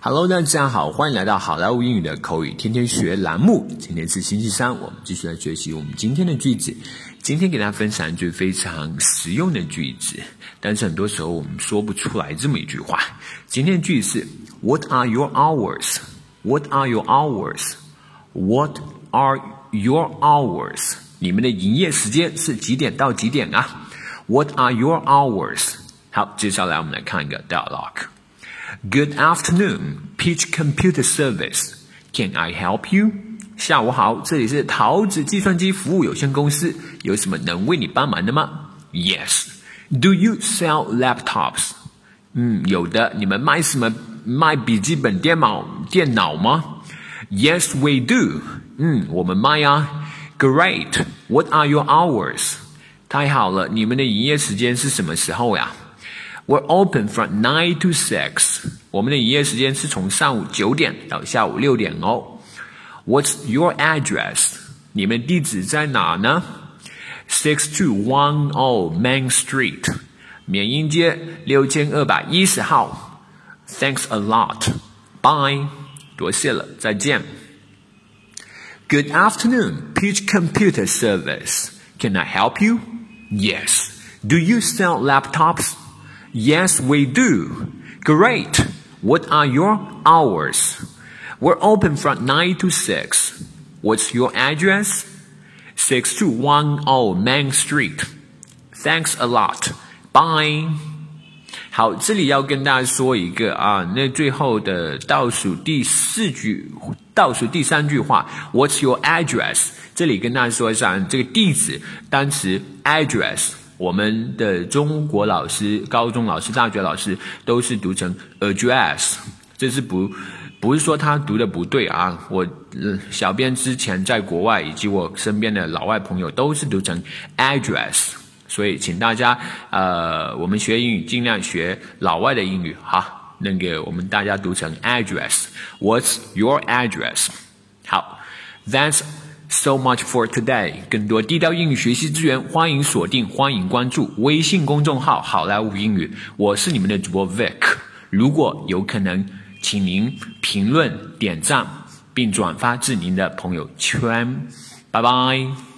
Hello，大家好，欢迎来到好莱坞英语的口语天天学栏目。今天是星期三，我们继续来学习我们今天的句子。今天给大家分享一句非常实用的句子，但是很多时候我们说不出来这么一句话。今天的句子是 What are your hours？What are your hours？What are your hours？你们的营业时间是几点到几点啊？What are your hours？好，接下来我们来看一个 dialogue。Good afternoon, Peach Computer Service. Can I help you? 下午好，这里是桃子计算机服务有限公司，有什么能为你帮忙的吗？Yes. Do you sell laptops? 嗯，有的。你们卖什么？卖笔记本电脑电脑吗？Yes, we do. 嗯，我们卖啊。Great. What are your hours? 太好了，你们的营业时间是什么时候呀 ？We're open from nine to six。我们的营业时间是从上午九点到下午六点哦。What's your address？你们地址在哪呢？Six two one o Main Street，缅因街六千二百一十号。Thanks a lot. Bye. 多谢了，再见。Good afternoon, Peach Computer Service. Can I help you? Yes. Do you sell laptops? Yes, we do. Great. What are your hours? We're open from 9 to 6. What's your address? 6210 Main Street. Thanks a lot. Bye. 好，这里要跟大家说一个啊，那最后的倒数第四句，倒数第三句话，What's your address？这里跟大家说一下，这个地址单词 address。 我们的中国老师、高中老师、大学老师都是读成 address，这是不不是说他读的不对啊？我小编之前在国外以及我身边的老外朋友都是读成 address，所以请大家呃，我们学英语尽量学老外的英语哈，那个我们大家读成 address。What's your address？好，That's。So much for today。更多地道英语学习资源，欢迎锁定，欢迎关注微信公众号“好莱坞英语”。我是你们的主播 Vic。如果有可能，请您评论、点赞并转发至您的朋友圈。拜拜。